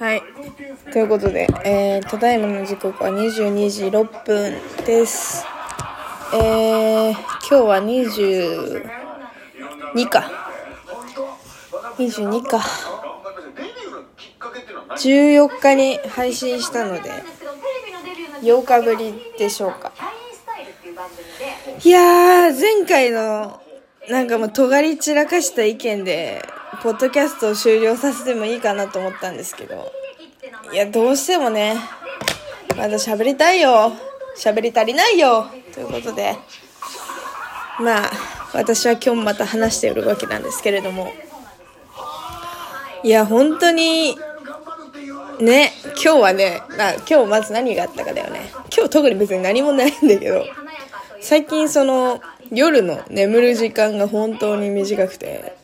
はい。ということで、えー、ただいまの時刻は22時6分です。えー、今日は22か。22か。14日に配信したので、8日ぶりでしょうか。いやー、前回の、なんかもう尖り散らかした意見で、ポッドキャストを終了させてもいいかなと思ったんですけど、いや、どうしてもね、まだ喋りたいよ。喋り足りないよ。ということで、まあ、私は今日また話しているわけなんですけれども、いや、本当に、ね、今日はね、まあ、今日まず何があったかだよね。今日特に別に何もないんだけど、最近その、夜の眠る時間が本当に短くて、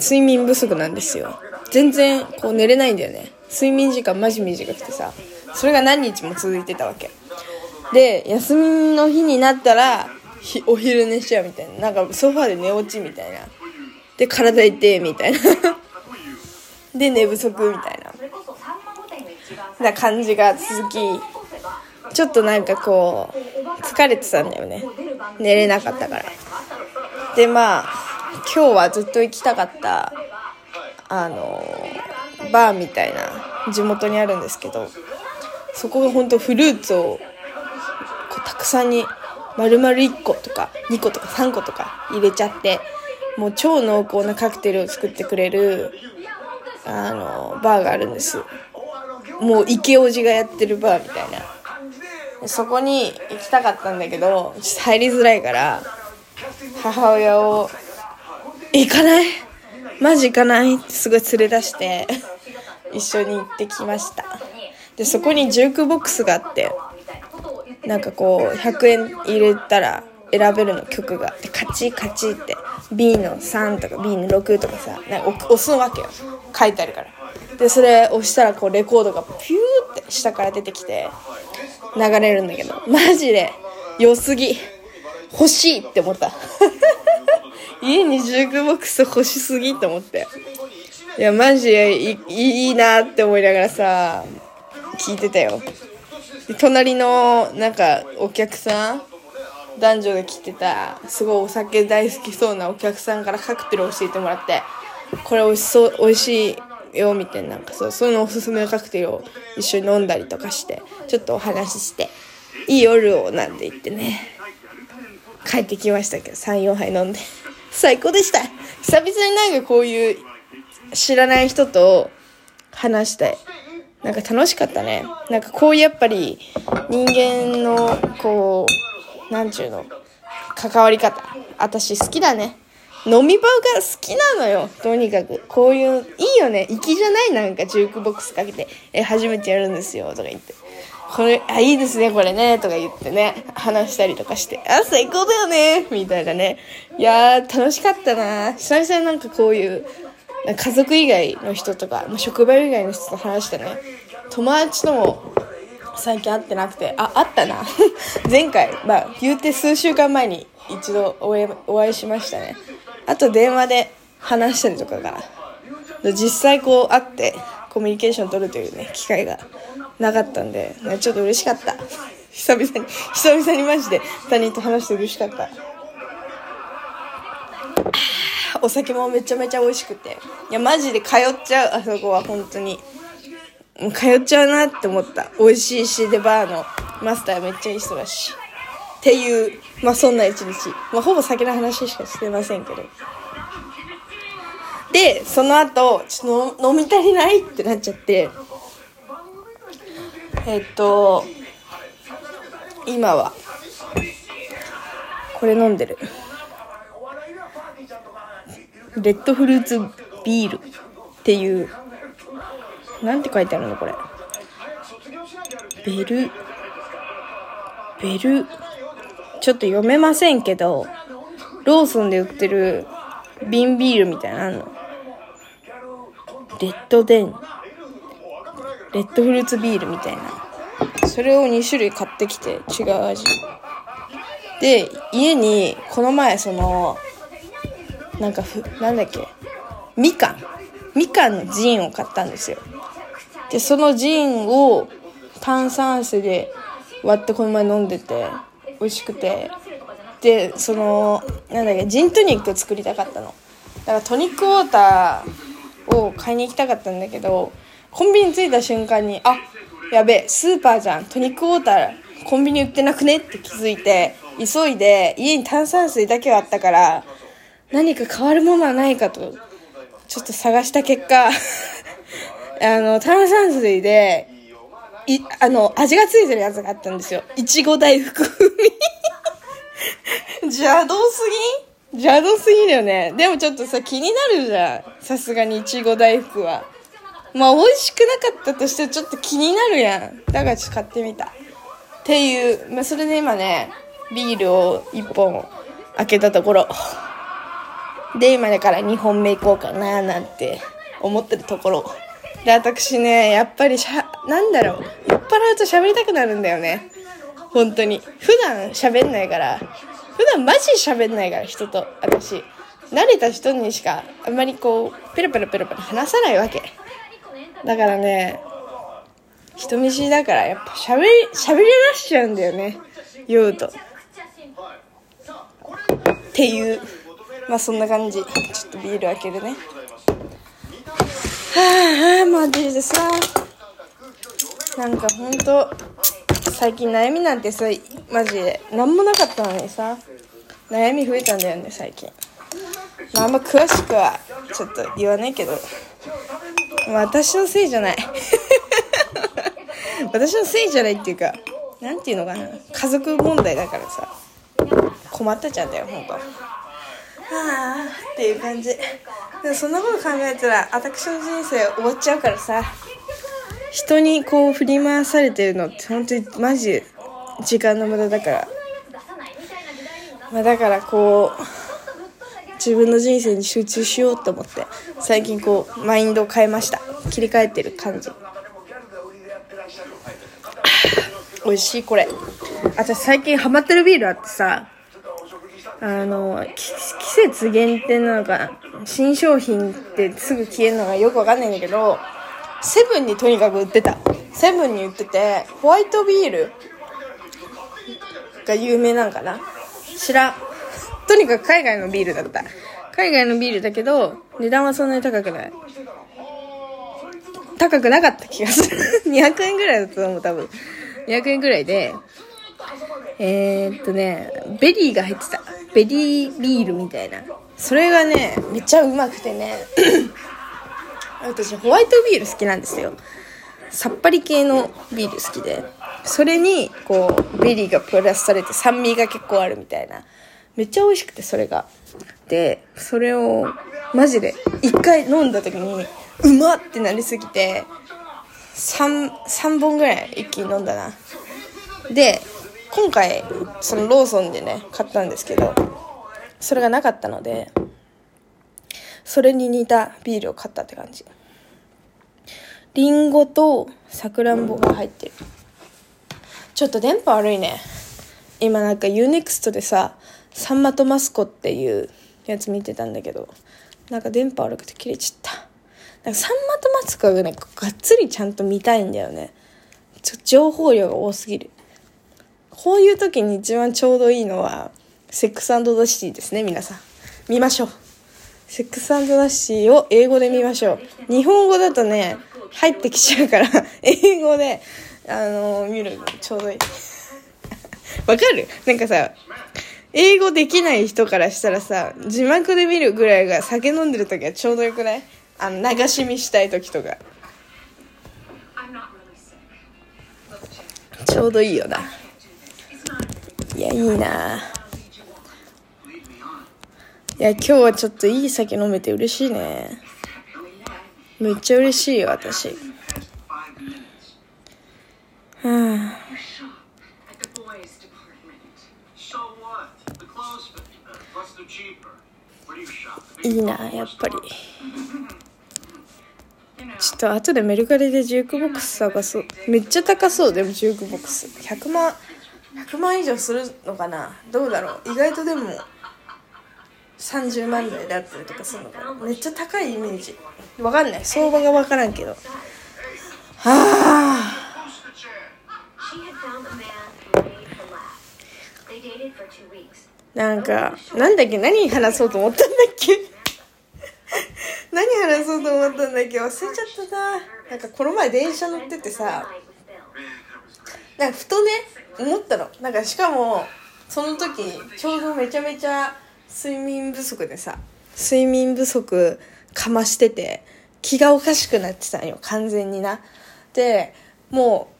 睡眠不足なんですよ。全然こう寝れないんだよね。睡眠時間マジ短くてさ、それが何日も続いてたわけ。で、休みの日になったら、お昼寝しちゃうみたいな。なんかソファーで寝落ちみたいな。で、体痛いみたいな。で、寝不足みたいな。な感じが続き、ちょっとなんかこう、疲れてたんだよね。寝れなかったから。で、まあ、今日はずっと行きたかった、あの、バーみたいな地元にあるんですけど、そこが本当フルーツをこうたくさんに丸々1個とか2個とか3個とか入れちゃって、もう超濃厚なカクテルを作ってくれる、あの、バーがあるんです。もう池おじがやってるバーみたいな。そこに行きたかったんだけど、入りづらいから、母親を、行かない？マジ行かない？ってすごい連れ出して、一緒に行ってきました。で、そこにジュークボックスがあって、なんかこう、100円入れたら選べるの曲が。で、カチカチって、B の3とか B の6とかさ、なんか押すわけよ。書いてあるから。で、それ押したらこう、レコードがピューって下から出てきて、流れるんだけど、マジで良すぎ。欲しいって思った。家にジュークボックス欲しすぎって思って。いや、マジいいいなって思いながらさ、聞いてたよ。で隣の、なんか、お客さん男女で来てた、すごいお酒大好きそうなお客さんからカクテル教えてもらって、これ美味しそう、美味しいよ、みたいな、なんかそう、そういうのおすすめのカクテルを一緒に飲んだりとかして、ちょっとお話しして、いい夜をなんて言ってね、帰ってきましたけど、3、4杯飲んで。最高でした久々になんかこういう知らない人と話して、なんか楽しかったね。なんかこういうやっぱり人間のこう、なんちゅうの、関わり方。私好きだね。飲み場が好きなのよ。とにかく。こういう、いいよね。粋じゃない？なんかジュークボックスかけて、え、初めてやるんですよ。とか言って。これ、あ、いいですね、これね、とか言ってね、話したりとかして、あ、最高だよね、みたいなね。いやー、楽しかったな久々になんかこういう、家族以外の人とか、まあ職場以外の人と話してね、友達とも最近会ってなくて、あ、会ったな。前回、まあ、言うて数週間前に一度お会いお会いしましたね。あと電話で話したりとかが、実際こう会ってコミュニケーション取るというね、機会がなかったんで、ねちょっと嬉しかった。久々に、久々にマジで他人と話して嬉しかった。お酒もめちゃめちゃ美味しくて。いや、マジで通っちゃう、あそこは本当に。もう通っちゃうなって思った。美味しいし、で、バーのマスターめっちゃいい人だし。っていう、まあそんな一日。まあほぼ酒の話しかしてませんけど。で、その後、ちょっと飲み足りないってなっちゃって、えっと、今は、これ飲んでる。レッドフルーツビールっていう、なんて書いてあるのこれ。ベル、ベル、ちょっと読めませんけど、ローソンで売ってる瓶ビールみたいなのあんの。レッドデン、レッドフルーツビールみたいな。それを2種類買ってきて違う味。で、家にこの前その、なんかふ、なんだっけ、みかん。みかんのジンを買ったんですよ。でそのジンを炭酸水で割ってこの前飲んでて美味しくてでそのなんだっけジントニックを作りたかったのだからトニックウォーターを買いに行きたかったんだけどコンビニ着いた瞬間にあやべえスーパーじゃん。トニックウォーターコンビニ売ってなくねって気づいて急いで家に炭酸水だけはあったから何か変わるものはないかとちょっと探した結果 あの炭酸水でいあの味がついてるやつがあったんですよ。いちご大福風味。邪道すぎん？邪道すぎるよね。でもちょっとさ気になるじゃん。さすがにいちご大福は。まあ美味しくなかったとしてちょっと気になるやん。だからちょっと買ってみた。っていう、まあ、それで今ねビールを1本開けたところ。で今だから2本目行こうかななんて思ってるところ。で私ねやっぱりしゃなんだろう。酔っ払うと喋りたくなるんだよね。本当に。普段喋んないから。普段マジ喋んないから人と私。慣れた人にしかあんまりこうペラペラペラペラ話さないわけ。だからね人見知りだからやっぱ喋り喋り出しちゃうんだよね。酔うと。っていう。まあそんな感じ。ちょっとビール開けるね。はあマジでさ。なんかほんと最近悩みなんてさマジで。何もなかったのにさ。悩み増えたんだよね最近。まああんま詳しくはちょっと言わないけど。私のせいじゃない。私のせいじゃないっていうかなんていうのかな。家族問題だからさ。困ったちゃんだよほんとはあっていう感じ。でもそんなこと考えたら私の人生終わっちゃうからさ。人にこう振り回されてるのって本当にマジ時間の無駄だから、まあ、だからこう自分の人生に集中しようと思って最近こうマインドを変えました。切り替えてる感じ。美味しいこれ。私最近ハマってるビールあってさあの季節限定なのかな新商品ってすぐ消えるのがよくわかんないんだけどセブンにとにかく売ってた。セブンに売っててホワイトビールが有名なんかな？知らん。とにかく海外のビールだった。海外のビールだけど値段はそんなに高くない。高くなかった気がする。200円ぐらいだと思う多分。200円ぐらいでえー、っとねベリーが入ってた。ベリービールみたいな。それがねめっちゃうまくてね。私ホワイトビール好きなんですよ。さっぱり系のビール好きで。それにこうベリーがプラスされて酸味が結構あるみたいな。めっちゃ美味しくてそれが。でそれをマジで一回飲んだ時にうまってなりすぎて 3, 3本ぐらい一気に飲んだな。で今回そのローソンでね買ったんですけどそれがなかったのでそれに似たビールを買ったって感じ。りんごとさくらんぼが入ってる。ちょっと電波悪いね。今なんか UNEXT でさサンマとマスコっていうやつ見てたんだけどなんか電波悪くて切れちゃった。なんかサンマとマスコがねがっつりちゃんと見たいんだよね。ちょ情報量が多すぎる。こういう時に一番ちょうどいいのはセックスザ・シティですね皆さん。見ましょう。セックスザ・シティを英語で見ましょう。日本語だとね入ってきちゃうから英語であの、見るのちょうどいい。わかる？なんかさ英語できない人からしたらさ字幕で見るぐらいが酒飲んでる時はちょうどよくない？あの流し見したい時とか。ちょうどいいよな。いやいいな。いや今日はちょっといい酒飲めて嬉しいね。めっちゃ嬉しいよ私。はあいいなやっぱり。ちょっと後でメルカリでジュークボックス探そう。めっちゃ高そうでもジュークボックス。100万100万以上するのかな？どうだろう？意外とでも30万台だったりとかするのかな？めっちゃ高いイメージ。わかんない。相場がわからんけど。あなんかなんだっけ？何話そうと思ったんだっけ？何話そうと思ったんだっけ？忘れちゃったな。なんかこの前電車乗っててさ。なんかふとね思ったの。なんかしかもその時ちょうどめちゃめちゃ睡眠不足でさ睡眠不足かましてて気がおかしくなってたんよ。完全にな。でもう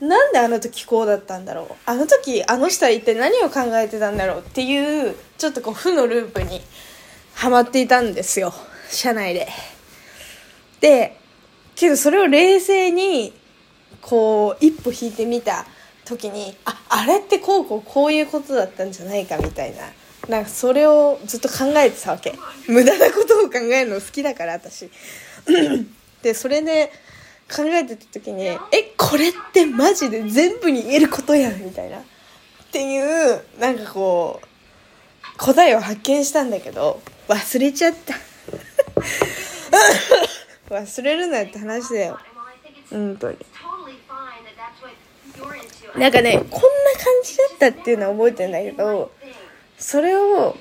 なんであの時こうだったんだろう？あの時あの人は一体何を考えてたんだろうっていうちょっとこう負のループにはまっていたんですよ。車内で。でけどそれを冷静にこう一歩引いてみた時にああれってこうこうこういうことだったんじゃないかみたいな。なんかそれをずっと考えてたわけ。無駄なことを考えるの好きだから私。でそれで考えてた時にえこれってマジで全部に言えることやんみたいな。っていうなんかこう答えを発見したんだけど忘れちゃった。忘れるなって話だよ。本当に。なんかねこんな感じだったっていうのは覚えてんだけどそれを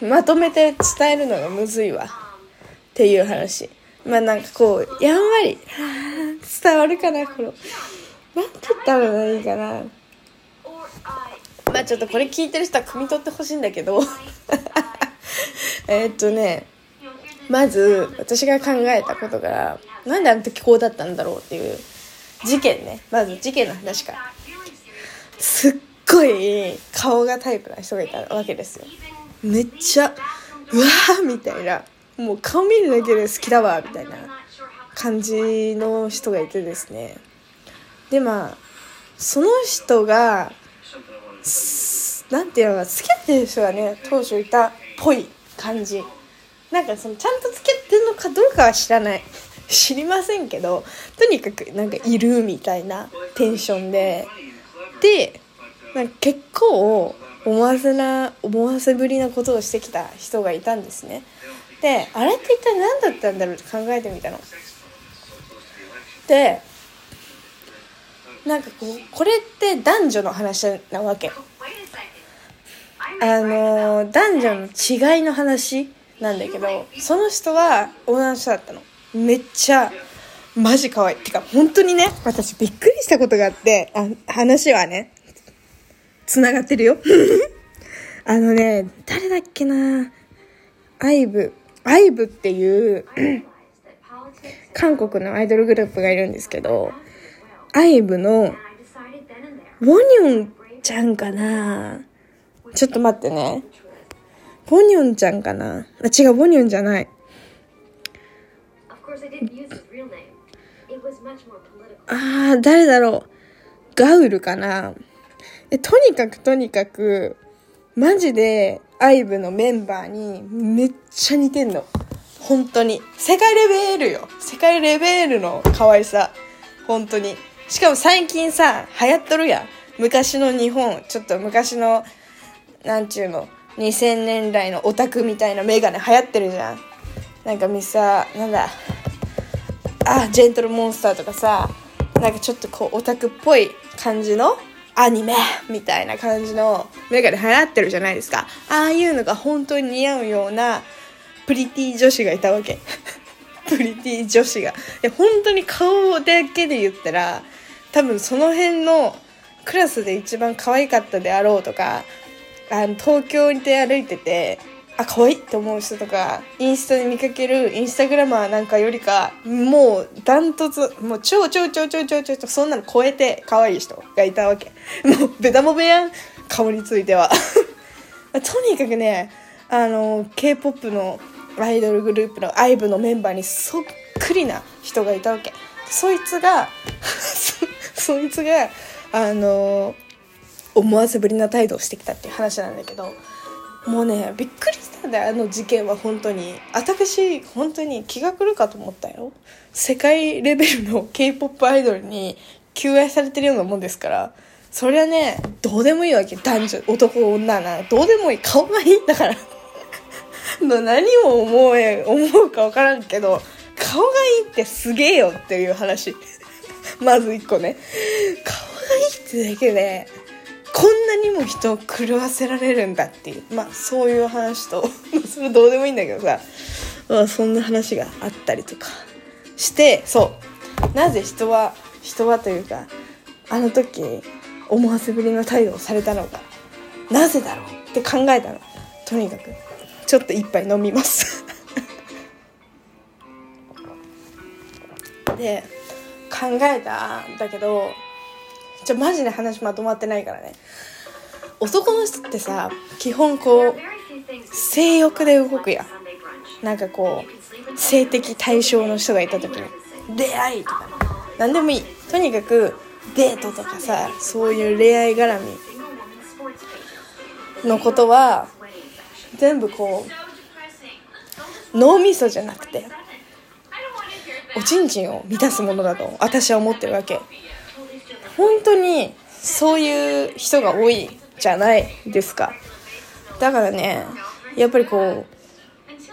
まとめて伝えるのがむずいわ。っていう話。まあなんかこうやんわり 伝わるかなこの。なんて言ったらいいかな。まあちょっとこれ聞いてる人は汲み取ってほしいんだけど。えっとねまず私が考えたことからなんであの時こうだったんだろうっていう事件ね。まず事件の話から。すっごい顔がタイプな人がいたわけですよ。めっちゃうわーみたいな。もう顔見るだけで好きだわみたいな感じの人がいてですね。でまあその人がすなんていうのか付き合ってる人がね当初いたっぽい感じ。なんかそのちゃんと付き合ってるのかどうかは知らない。知りませんけどとにかくなんかいるみたいなテンションで。でなんか結構思わせな思わせぶりなことをしてきた人がいたんですね。であれって一体何だったんだろうって考えてみたの。でなんかこうこれって男女の話なわけ。あの男女の違いの話なんだけどその人は女の人だったの。めっちゃマジ可愛い。てか本当にね私びっくりしたことがあってあ話はねつながってるよ。あのね誰だっけなアイブ。アイブっていう韓国のアイドルグループがいるんですけど、アイブのボニョンちゃんかなちょっと待ってね。ボニョンちゃんかなあ違う、ボニョンじゃない。ああ、誰だろう。ガウルかなえとにかくとにかく、マジで、アイブのメンバーにめっちゃ似てんの。本当に。世界レベルよ。世界レベルの可愛さ。本当に。しかも最近さ、流行っとるやん。昔の日本、ちょっと昔の、なんちゅうの、2000年代のオタクみたいなメガネ流行ってるじゃん。なんかミサ、なんだ、あ、ジェントルモンスターとかさ、なんかちょっとこうオタクっぽい感じのアニメみたいな感じのメガネ流行ってるじゃないですか。ああいうのが本当に似合うようなプリティ女子がいたわけ。プリティ女子が。で、本当に顔だけで言ったら、多分その辺のクラスで一番可愛かったであろうとか、あの東京で歩いてて、あ、可愛いって思う人とか、インスタで見かけるインスタグラマーなんかよりか、もうダントツ、もう超超超超超超超、そんなの超えて可愛い人がいたわけ。もうベタモベやん、顔については。とにかくね、あの、K-POP のアイドルグループの IVE のメンバーにそっくりな人がいたわけ。そいつが、そそいつが、あの、思わせぶりな態度をしてきたっていう話なんだけど、もうね、びっくりしたんだよ、あの事件は本当に。私、本当に気が狂うかと思ったよ。世界レベルの K-POP アイドルに求愛されてるようなもんですから、そりゃね、どうでもいいわけ。男女、男、女な、どうでもいい。顔がいいんだから。の何を思え、思うかわからんけど、顔がいいってすげえよっていう話。まず一個ね可愛いってだけでこんなにも人を狂わせられるんだっていう。まあそういう話と それどうでもいいんだけどさ、まあ、そんな話があったりとかしてそう。なぜ人は人はというかあの時思わせぶりの態度をされたのか。なぜだろうって考えたの。とにかくちょっと一杯飲みます。で考えたんだけどじゃマジで話まとまってないからね。男の人ってさ基本こう性欲で動くやん。なんかこう性的対象の人がいた時に出会いとか何でもいい。とにかくデートとかさそういう恋愛絡みのことは全部こう脳みそじゃなくておちんちんを満たすものだと私は思ってるわけ。本当にそういう人が多いじゃないですか。だからねやっぱりこ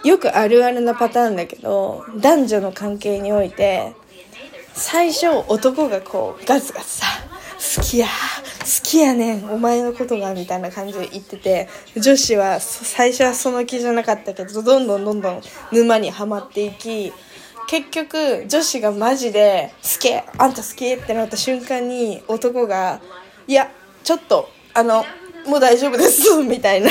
うよくあるあるなパターンだけど男女の関係において最初男がこうガツガツさ好きや好きやねんお前のことがみたいな感じで言ってて女子は最初はその気じゃなかったけどどんどんどんどん沼にはまっていき結局女子がマジで「好きあんた好き?」ってなった瞬間に男が「いやちょっとあのもう大丈夫です」みたいな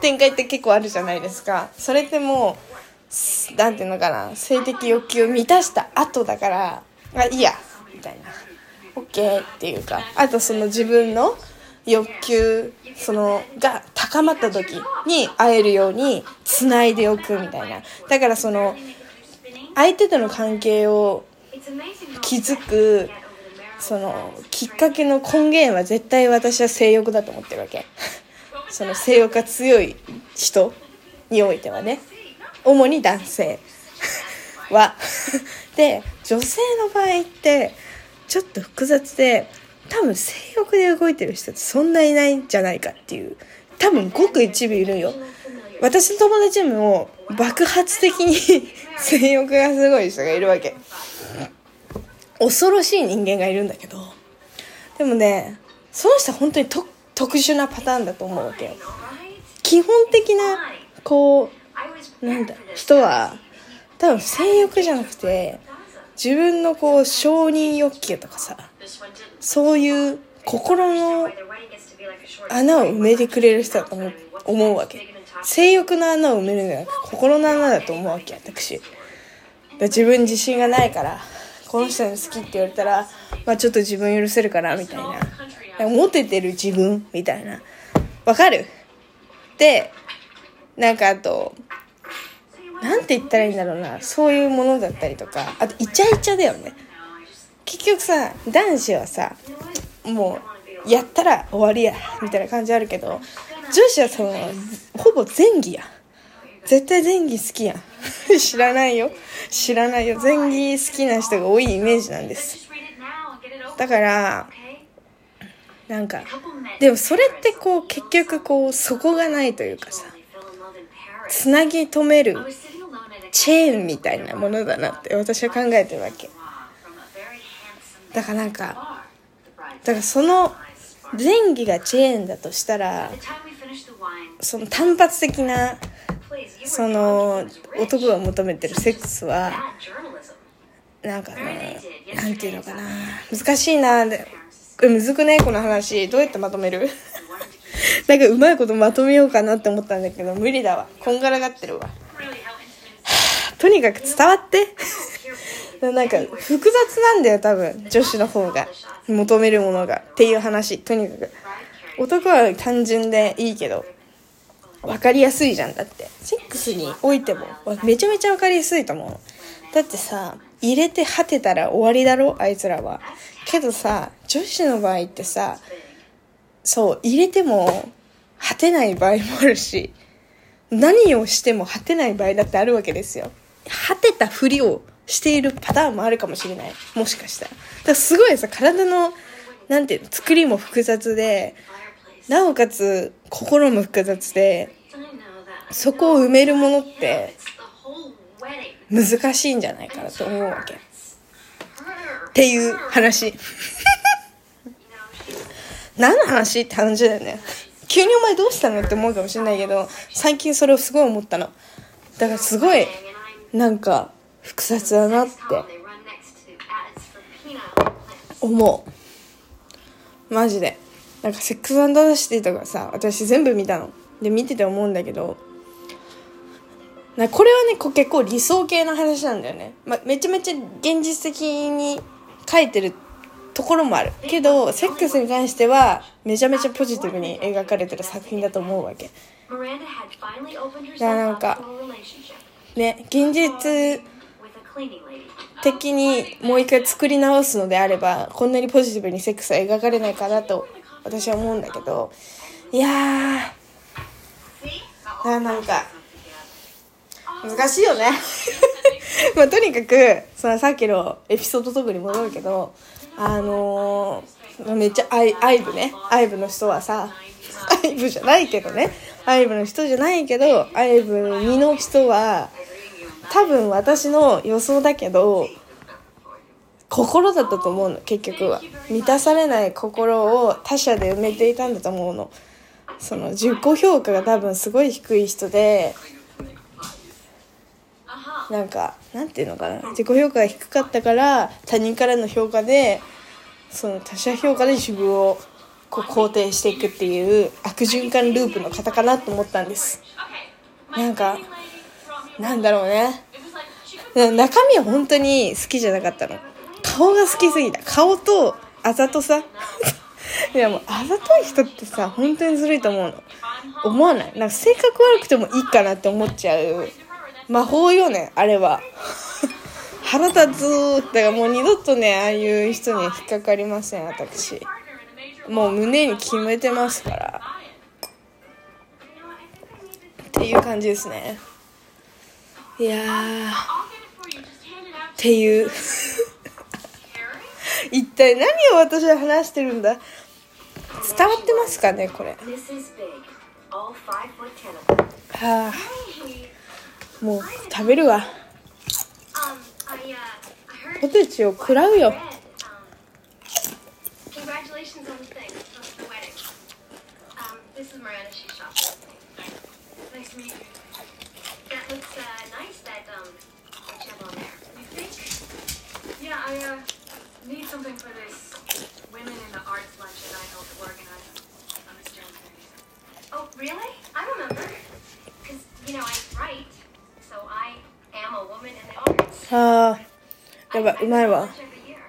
展開って結構あるじゃないですかそれってもう何ていうのかな性的欲求を満たした後だから「あいいや」みたいな「OK」っていうかあとその自分の欲求そのが高まった時に会えるようにつないでおくみたいなだからその相手との関係を築くそのきっかけの根源は絶対私は性欲だと思ってるわけ。その性欲が強い人においてはね。主に男性は。で女性の場合ってちょっと複雑で多分性欲で動いてる人ってそんないないんじゃないかっていう。多分ごく一部いるよ私の友達にも爆発的に性欲がすごい人がいるわけ。恐ろしい人間がいるんだけど。でもねその人は本当に特殊なパターンだと思うわけよ。基本的なこうなんだ人は多分性欲じゃなくて自分のこう承認欲求とかさそういう心の穴を埋めてくれる人だと思う思うわけ。性欲の穴を埋めるんじゃなく心の穴だと思うわけ私。自分自信がないからこの人に好きって言われたら、まあ、ちょっと自分許せるかなみたいな。モテてる自分みたいな。わかる？でなんかあとなんて言ったらいいんだろうな。そういうものだったりとか。あとイチャイチャだよね。結局さ男子はさもうやったら終わりやみたいな感じあるけど女子はそのほぼ前儀や。絶対前儀好きやん。知らないよ。知らないよ。前儀好きな人が多いイメージなんです。だからなんかでもそれってこう結局こう底がないというかさつなぎ止めるチェーンみたいなものだなって私は考えてるわけ。だからなんかだからその前儀がチェーンだとしたらその単発的なその男が求めてるセックスはなんかねなんていうのかな。難しいな。これむずくね？この話。どうやってまとめる？なんかうまいことまとめようかなって思ったんだけど無理だわ。こんがらがってるわ。とにかく伝わって。なんか複雑なんだよ多分。女子の方が。求めるものが。っていう話。とにかく。男は単純でいいけど。分かりやすいじゃんだって。セックスにおいてもめちゃめちゃ分かりやすいと思う。だってさ入れて果てたら終わりだろ？あいつらは。けどさ女子の場合ってさそう入れても果てない場合もあるし何をしても果てない場合だってあるわけですよ。果てたふりをしているパターンもあるかもしれない。もしかしたら。だからすごいさ体のなんていうの作りも複雑でなおかつ心も複雑でそこを埋めるものって難しいんじゃないかなと思うわけ。っていう話。何の話って話だよね。急にお前どうしたのって思うかもしれないけど最近それをすごい思ったの。だからすごいなんか複雑だなって思う。マジで。なんかセックスザシティとかさ私全部見たの。で見てて思うんだけどなこれはね結構理想系の話なんだよね、まあ、めちゃめちゃ現実的に書いてるところもある。けどセックスに関してはめちゃめちゃポジティブに描かれてる作品だと思うわけ。いや herself なんかね現実.的にもう一回作り直すのであればこんなにポジティブにセックスは描かれないかなと私は思うんだけどいやーなんか難しいよね。まあとにかくそのさっきのエピソードトークに戻るけどあのーめっちゃアイアイブね。アイブの人はさアイブじゃないけどね。アイブの人じゃないけどアイブ2の人は多分私の予想だけど心だったと思うの結局は。満たされない心を他者で埋めていたんだと思うの。その自己評価が多分すごい低い人でなんかなんていうのかな。自己評価が低かったから他人からの評価でその他者評価で自分をこう肯定していくっていう悪循環ループの方かなと思ったんです。なんかなんだろうね。中身は本当に好きじゃなかったの。顔が好きすぎた。顔とあざとさ。いやもうあざとい人ってさ本当にずるいと思うの。思わない。なんか性格悪くてもいいかなって思っちゃう。魔法よねあれは。腹立つだからもう二度とねああいう人に引っかかりません私。もう胸に決めてますから。っていう感じですね。いやっていう。一体何を私は話してるんだ？伝わってますかねこれ。はあ。もう食べるわ。ポテチを食らうよ。はい。Need something for this Women in the Arts luncheon I helped organize on Miss Jones' birthday. Oh, really? I remember. Cause you know I write, so I am a woman in the arts. はあやばいうまいわ Lunch every year.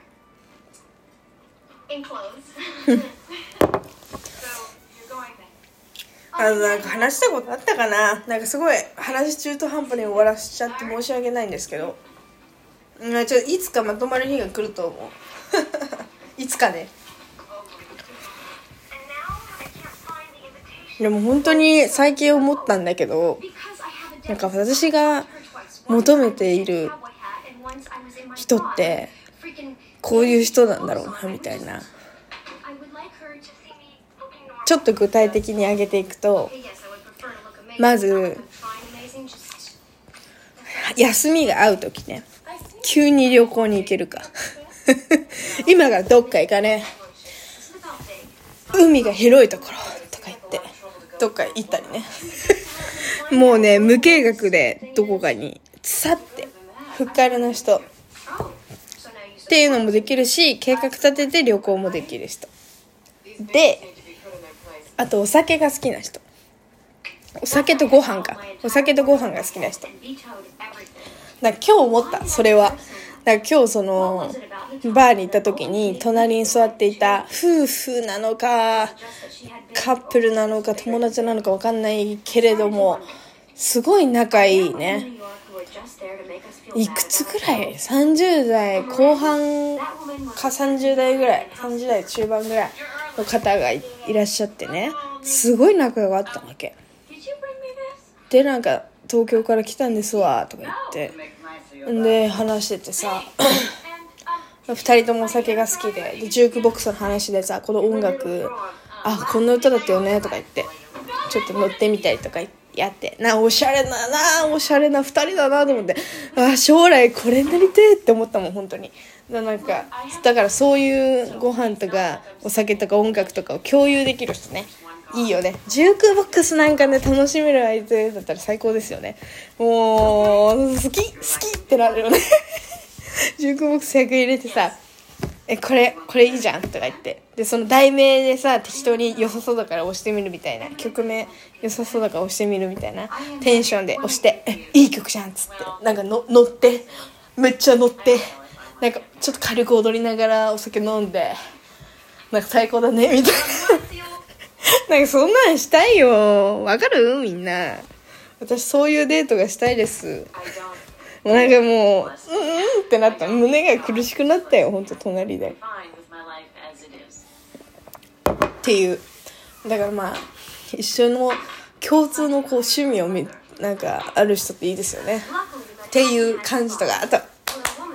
In clothes. So you're going then? あのなんか話したことあったかななんかすごい話中途半端に終わらせちゃって申し訳ないんですけどうんちょっといつかまとまる日が来ると思う。いつかね。でも本当に最近思ったんだけどなんか私が求めている人ってこういう人なんだろうなみたいな。ちょっと具体的に挙げていくとまず休みが合う時ね。急に旅行に行けるか。今からどっか行かね。海が広いところとか言ってどっか行ったりね。もうね無計画でどこかにさってふっかるの人。っていうのもできるし計画立てて旅行もできる人。であとお酒が好きな人。お酒とご飯か。お酒とご飯が好きな人。だか今日思ったそれは。だか今日そのバーに行った時に隣に座っていた夫婦なのかカップルなのか友達なのか分かんないけれどもすごい仲いいね。いくつぐらい ?30 代後半か30代ぐらい。30代中盤ぐらいの方がいらっしゃってね。すごい仲良かったわけ。でなんか東京から来たんですわとか言って。で話しててさ 2人ともお酒が好きででジュークボックスの話でさこの音楽あこんな歌だったよねとか言ってちょっと乗ってみたりとかやってなおしゃれななおしゃれな2人だなと思ってあ将来これになりてえって思ったもん本当に。だなんかだからそういうご飯とかお酒とか音楽とかを共有できる人ね。いいよね。ジュークボックスなんかね楽しめる相手だったら最高ですよね。もう好き？好きってなるよね。ジュークボックス100入れてさえこれこれいいじゃんとか言って。でその題名でさ適当に良さそうだから押してみるみたいな。曲名良さそうだから押してみるみたいな。テンションで押してえいい曲じゃんっつって。なんか乗って。めっちゃ乗って。なんかちょっと軽く踊りながらお酒飲んで。なんか最高だねみたいな。なんかそんなんしたいよわかる？みんな私そういうデートがしたいですなんかもう、うんうんってなった。胸が苦しくなったよ、ほんと隣で。っていう。だからまあ、一緒の共通のこう趣味をみ、なんかある人っていいですよね。っていう感じとか、あと、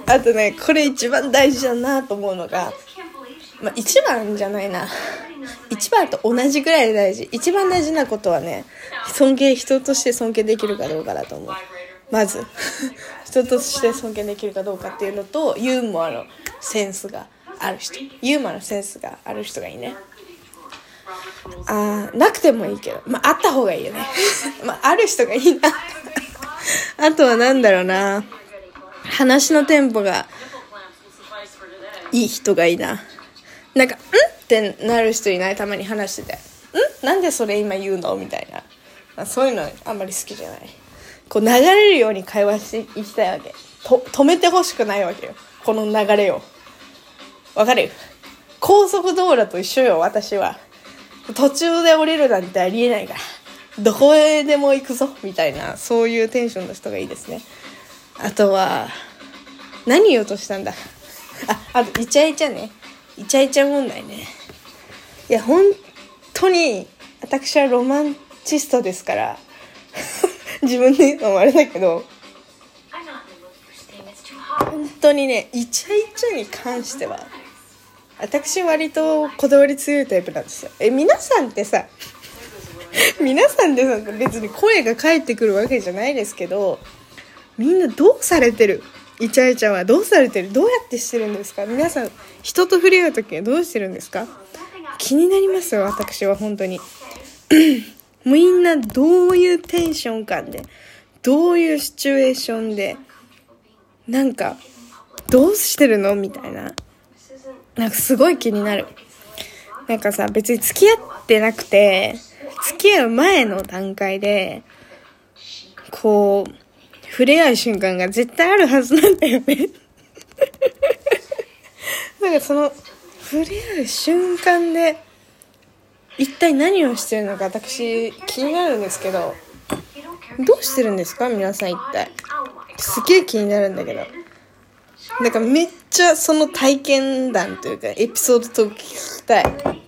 あとね、これ一番大事だなと思うのが、まあ一番じゃないな。一番と同じぐらい大事。一番大事なことはね、尊敬、人として尊敬できるかどうかだと思う。まず、人として尊敬できるかどうかっていうのと、ユーモアのセンスがある人。ユーモアのセンスがある人がいいね。あなくてもいいけど、まあ、あった方がいいよね。まあ、ある人がいいな。あとはなんだろうな。話のテンポがいい人がいいな。なんか、ん？ってなる人いない？たまに話してて。ん？なんでそれ今言うの？みたいな。あそういうのあんまり好きじゃない。こう流れるように会話していきたいわけ。と止めてほしくないわけよ。この流れを。わかる？高速道路と一緒よ、私は。途中で降りるなんてありえないから。どこへでも行くぞ、みたいな、そういうテンションの人がいいですね。あとは、何言おうとしたんだ？あ、あと、イチャイチャね。イチャイチャ問題ね。いや、本当に、私はロマンチストですから。自分で言うのもあれだけど、本当にね、イチャイチャに関しては、私割とこだわり強いタイプなんですよ。え、皆さんってさ、皆さんでさ、別に声が返ってくるわけじゃないですけど、みんなどうされてる？イチャイチャはどうされてる？どうやってしてるんですか？皆さん、人と触れ合う時はどうしてるんですか？気になりますよ、私は本当に。みんなどういうテンション感で、どういうシチュエーションで、なんか、どうしてるの？みたいな。なんかすごい気になる。なんかさ、別に付き合ってなくて、付き合う前の段階で、こう、触れ合う瞬間が絶対あるはずなんだよね。なんかその、触れ合う瞬間で、一体何をしてるのか私気になるんですけど、どうしてるんですか？皆さん一体。すげえ気になるんだけど。なんかめっちゃその体験談というかエピソードと聞きたい。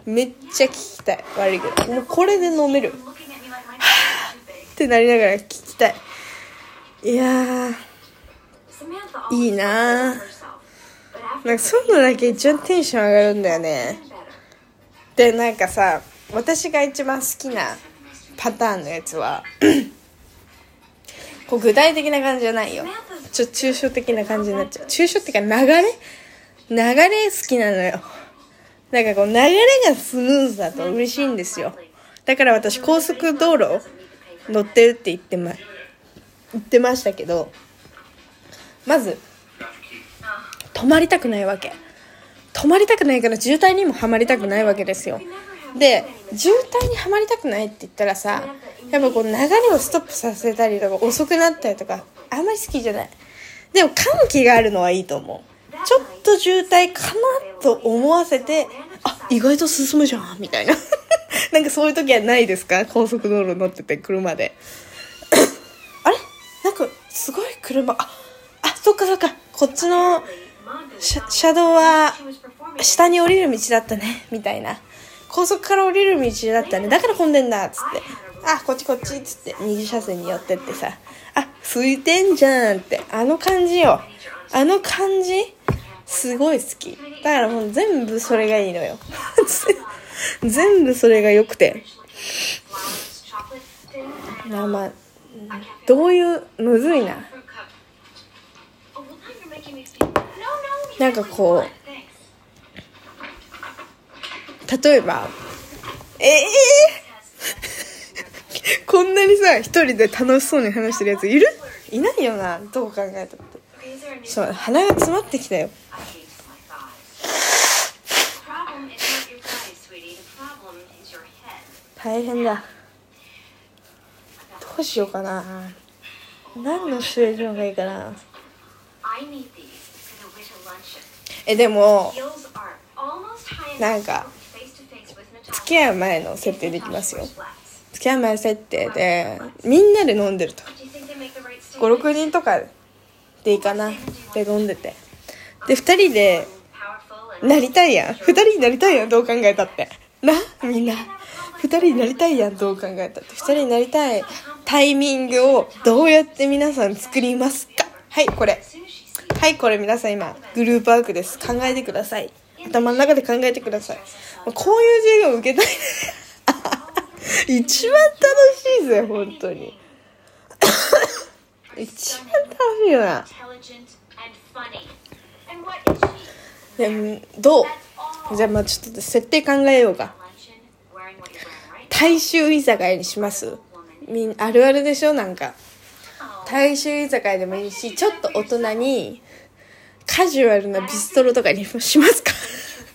めっちゃ聞きたい。悪いけど。もうこれで飲める。ってなりながら聞きたい。いやー、いいなぁ。なんかそういうのだけ一番テンション上がるんだよね。で、なんかさ、私が一番好きなパターンのやつは、こう具体的な感じじゃないよ。ちょっと抽象的な感じになっちゃう。抽象っていうか流れ？流れ好きなのよ。なんかこう流れがスムーズだと嬉しいんですよ。だから私高速道路乗ってるって言ってま、言ってましたけど、まず、止まりたくないわけ。止まりたくないから渋滞にもはまりたくないわけですよ。で、渋滞にはまりたくないって言ったらさ、やっぱこう流れをストップさせたりとか遅くなったりとか、あんまり好きじゃない。でも歓喜があるのはいいと思う。ちょっと渋滞かなと思わせて、あ、意外と進むじゃん、みたいな。なんかそういう時はないですか？高速道路乗ってて車で。あれ？なんかすごい車、あ、あ、そっかそっか、こっちの車車道は下に降りる道だったね、みたいな。高速から降りる道だったね。だから混んでんだ、つって。あ、こっちこっち、つって、右車線に寄ってってさ。あ、空いてんじゃんって。あの感じよ。あの感じすごい好き。だからもう全部それがいいのよ。全部それが良くて。なまあどういうむずいななんかこう例えば、こんなにさ一人で楽しそうに話してるやついる？いないよなどう考えたって。そう鼻が詰まってきたよ、大変だ。どうしようかな。何のシチュエがいいかな。えでもなんか.付き合う前の設定できますよ.付き合う前設定でみんなで飲んでると。Do you think they make the right statement? 56人とかでいいかな。で飲んでて。で2人でなりたいやん。2人になりたいやんどう考えたって。なみんな。2人になりたいやんどう考えたって。2人になりたいタイミングをどうやって皆さん作りますか。はいこれはいこれ皆さん今グループワークです。考えてください。頭の中で考えてください。こういう授業受けたいね。一番楽しいぜ本当に。一番楽しいよな?でもどう？じゃあまあちょっと設定考えようか?大衆居酒屋にします？みんあるあるでしょ？なんか大衆居酒屋でもいいしちょっと大人にカジュアルなビストロとかにしますか。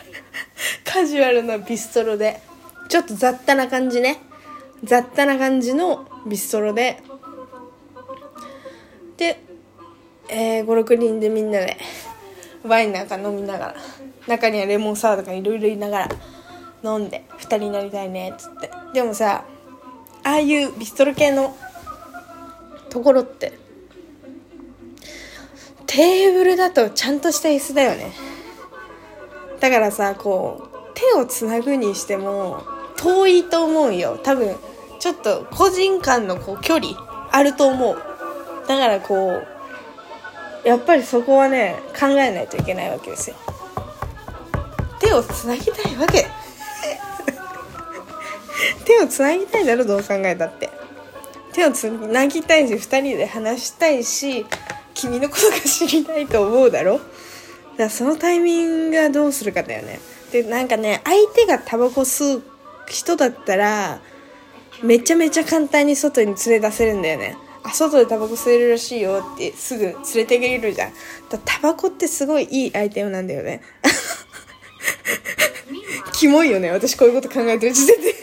カジュアルなビストロで。ちょっと雑多な感じね。雑多な感じのビストロで。で、えー、56人でみんなでワインなんか飲みながら中にはレモンサワーとかいろいろ入れながら飲んで2人になりたいねっつって。でもさああいうビストロ系のところって。テーブルだとちゃんとした椅子だよね。だからさこう手をつなぐにしても遠いと思うよ。多分ちょっと個人間のこう距離あると思う。だからこうやっぱりそこはね考えないといけないわけですよ。手をつなぎたいわけ。手をつなぎたいだろどう考えたって。手をつなぎたいし2人で話したいし君のことが知りたいと思うだろ？だからそのタイミングがどうするかだよね。でなんかね相手がタバコ吸う人だったらめちゃめちゃ簡単に外に連れ出せるんだよね。あ外でタバコ吸えるらしいよってすぐ連れてけるじゃん。タバコってすごいいいアイテムなんだよね。キモいよね私こういうこと考えてる時点で。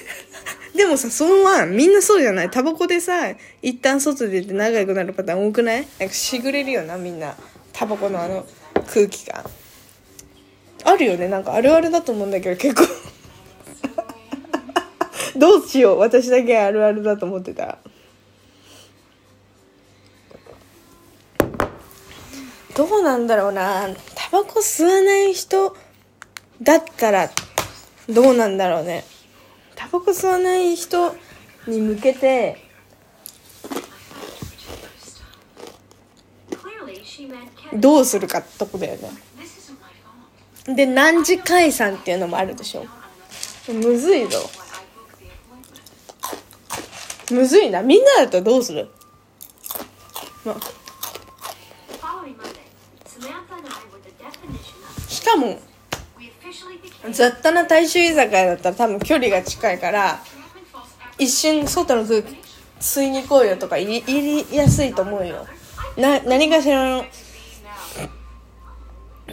でもさそのはみんなそうじゃない？タバコでさ一旦外出て仲良くなるパターン多くない？なんかしぐれるよなみんな。タバコのあの空気感。あるよね。なんかあるあるだと思うんだけど結構。どうしよう。私だけあるあるだと思ってた。どうなんだろうな。タバコ吸わない人だったらどうなんだろうね。タバコない人に向けてどうするかってとこだよね。で何次解散っていうのもあるでしょ。むずいぞ。むずいな。みんなだったらどうする、ま、しかも雑多な大衆居酒屋だったら多分距離が近いから一瞬外の空気吸いに行こうよとか言い言いやすいと思うよ。な何かしらの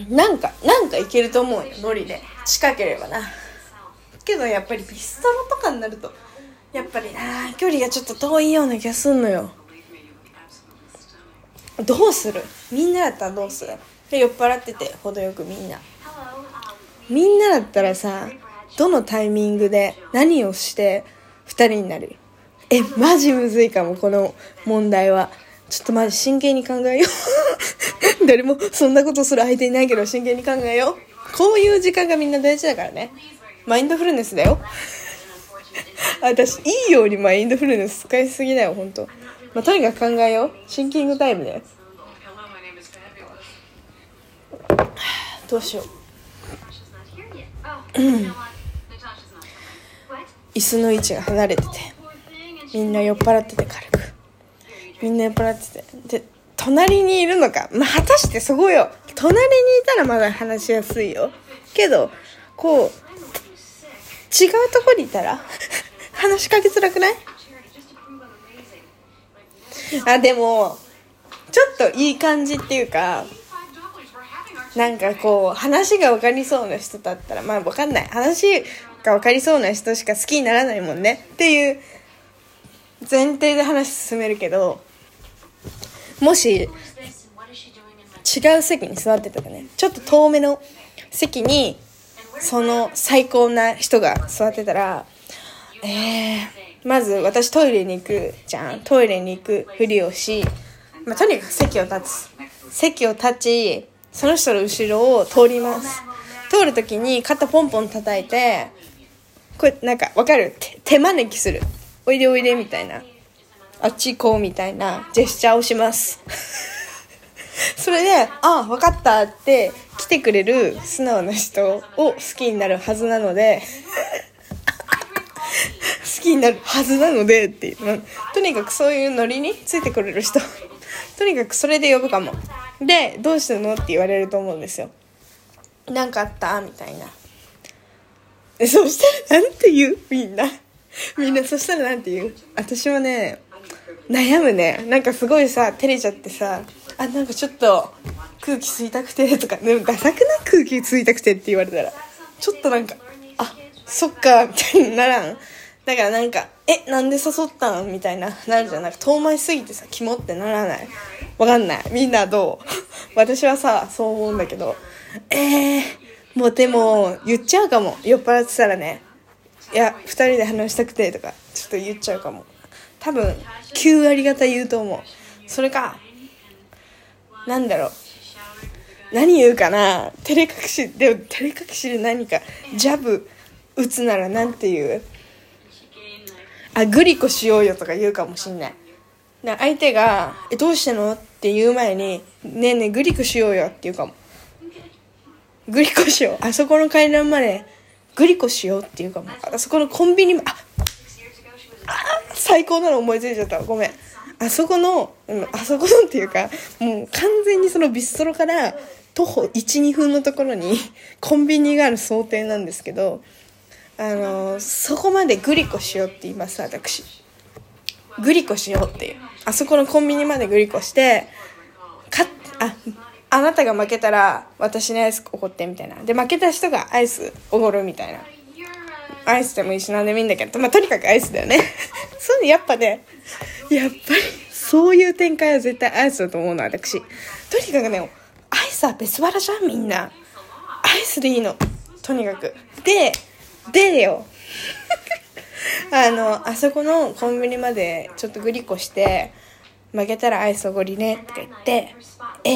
なんかなんかいけると思うよノリで。近ければな。けどやっぱりビストロとかになるとやっぱりな距離がちょっと遠いような気がすんのよ。どうする？みんなだったらどうする？で酔っ払ってて程よくみんな。みんなだったらさどのタイミングで何をして2人になる？えマジむずいかもこの問題は。ちょっとマジ真剣に考えよう。誰もそんなことする相手いないけど真剣に考えよう。こういう時間がみんな大事だからね。マインドフルネスだよ。私いいようにマインドフルネス使いすぎだよ本当。まあ、とにかく考えよう。シンキングタイムだよ どうしよう。椅子の位置が離れててみんな酔っ払ってて軽く。みんな酔っ払ってて。で隣にいるのか。まあ果たしてそこよ。隣にいたらまだ話しやすいよ。けどこう違うとこにいたら話しかけづらくない？あでもちょっといい感じっていうかなんかこう話が分かりそうな人だったらまあ分かんない。話が分かりそうな人しか好きにならないもんね。っていう前提で話進めるけどもし違う席に座ってたらねちょっと遠めの席にその最高な人が座ってたらえー、まず私トイレに行くじゃん。トイレに行くふりをし、まあ、とにかく席を立つ。席を立ちその人の後ろを通ります。通るときに肩ポンポン叩いてこれなんかわかる？手招きする。おいでおいでみたいな。あっち行こうみたいなジェスチャーをします。それで「あ分かった」って来てくれる素直な人を好きになるはずなので 好きになるはずなのでっていう、まあとにかくそういうノリについてくれる人。とにかくそれで呼ぶかも。で「どうしたの?」って言われると思うんですよ「なんかあった?」みたいな。でそしたらなんて言う？みんな。みんなそしたらなんて言う？私はね悩むね。なんかすごいさ照れちゃってさあなんかちょっと空気吸いたくてとかでもダサくない？空気吸いたくてって言われたら。ちょっとなんかあそっかみたいにならん？だからなんかえなんで誘ったん？みたいななるじゃん。なんか遠回しすぎてさキモってならない？わかんない。みんなどう？私はさそう思うんだけど。えー、もうでも言っちゃうかも。酔っ払ってたらね。いや2人で話したくてとかちょっと言っちゃうかも。多分9割方言うと思う。それかなんだろう。何言うかな。照れ隠しでも照れ隠しで何かジャブ打つならなんて言う？あグリコしようよとか言うかもしんない。な相手が「えどうしたの?」って言う前に「ねえねえグリコしようよ」って言うかも。グリコしよう。あそこの階段までグリコしようって言うかも。あそこのコンビニああ最高なの思いついちゃった。ごめん。あそこの、うんあそこのっていうかもう完全にそのビストロから徒歩12分のところにコンビニがある想定なんですけどあのそこまでグリコしようって言います私。グリコしようっていう。あそこのコンビニまでグリコしてかああなたが負けたら私にアイスおごってみたいな。で負けた人がアイスおごるみたいな。アイスでもいいし何でもいいんだけど、まあ、とにかくアイスだよね。そういうのやっぱねやっぱりそういう展開は絶対アイスだと思うの私。とにかくねアイスは別腹じゃんみんな。アイスでいいの。とにかく。ででよ。あのあそこのコンビニまでちょっとグリコして負けたらアイスおごりねとか言ってえ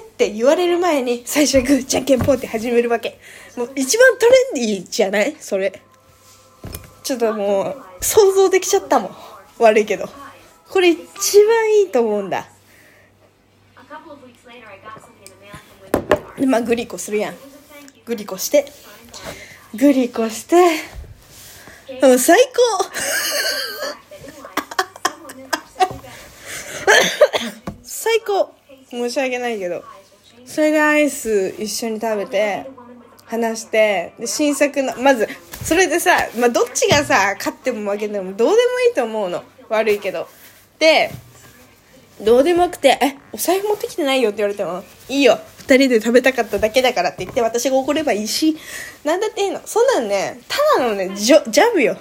ー？って言われる前に最初はグーじゃんけんぽんって始めるわけ。もう一番トレンディーじゃない？それ。ちょっともう想像できちゃったもん。悪いけど。これ一番いいと思うんだ。でまあグリコするやん。グリコして。グリコして。もう最高。最高。申し訳ないけど。それでアイス一緒に食べて話してで新作のまずそれでさ、まあ、どっちがさ勝っても負けてもどうでもいいと思うの。悪いけど。でどうでもよくて「えお財布持ってきてないよ」って言われても「いいよ。2人で食べたかっただけだから」って言って私が怒ればいいしなんだっていいの。そんなんねただのねジョジャブよ。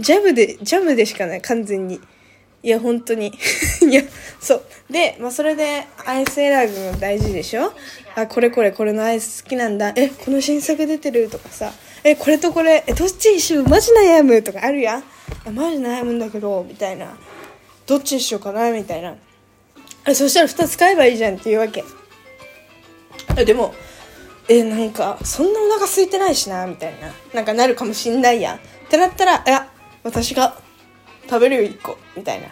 ジャブでジャブでしかない。完全に。いや本当に。いやそう。で、まあ、それでアイス選びも大事でしょ。あこれこれこれのアイス好きなんだ。えこの新作出てるとかさ。えこれとこれえどっちにしよう。マジ悩むとかあるやん。あマジ悩むんだけどみたいな。どっちにしようかなみたいな。えそしたら2つ買えばいいじゃんっていうわけ。えでもえなんかそんなお腹空いてないしなみたいな。なんかなるかもしんないや。んってなったらいや私が食べるよ1個。みたいな。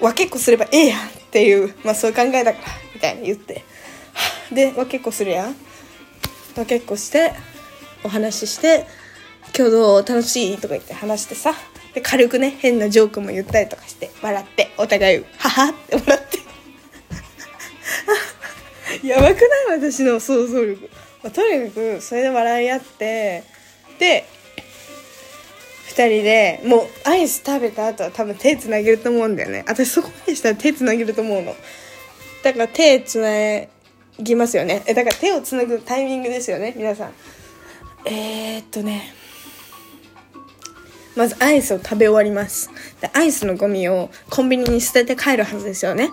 分けっこすればええやん。っていうまあそういう考えだからみたいに言って。はで分けっこするやん。分けっこしてお話しして「今日どう？楽しい?」とか言って話してさ。で軽くね変なジョークも言ったりとかして笑ってお互いははって笑って やばくない？私の想像力、まあとにかくそれで笑い合ってで2人でもうアイス食べた後は多分手つなげると思うんだよね。私そこまでしたら手つなげると思うの。だから手つなぎますよね。えだから手をつなぐタイミングですよね皆さん。えー、っとね。まずアイスを食べ終わります。でアイスのゴミをコンビニに捨てて帰るはずですよね。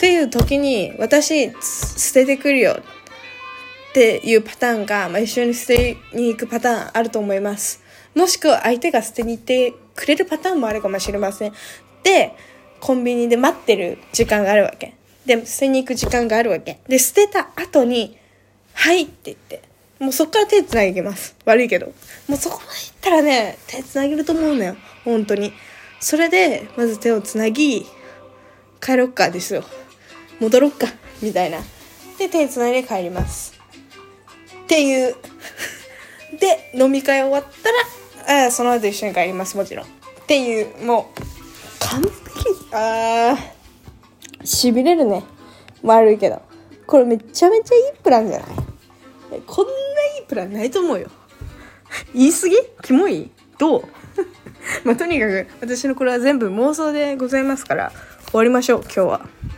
っていう時に私捨ててくるよ。っていうパターンが、まあ、一緒に捨てに行くパターンあると思います。もしくは相手が捨てに行ってくれるパターンもあるかもしれません。でコンビニで待ってる時間があるわけ。で捨てに行く時間があるわけ。で捨てた後に「はい」って言って。もうそっから手つなげます。悪いけど。もうそこまで行ったらね手つなげると思うのよ。本当に。それでまず手をつなぎ帰ろっかですよ。戻ろっかみたいな。で手つないで帰ります。っていう。で飲み会終わったらあその後一緒に帰りますもちろん。っていうもう完璧。あー。しびれるね。悪いけど。これめちゃめちゃいいプランじゃない？こんないいプランないと思うよ。言い過ぎ？キモい？どう？まあとにかく私のこれは全部妄想でございますから終わりましょう今日は。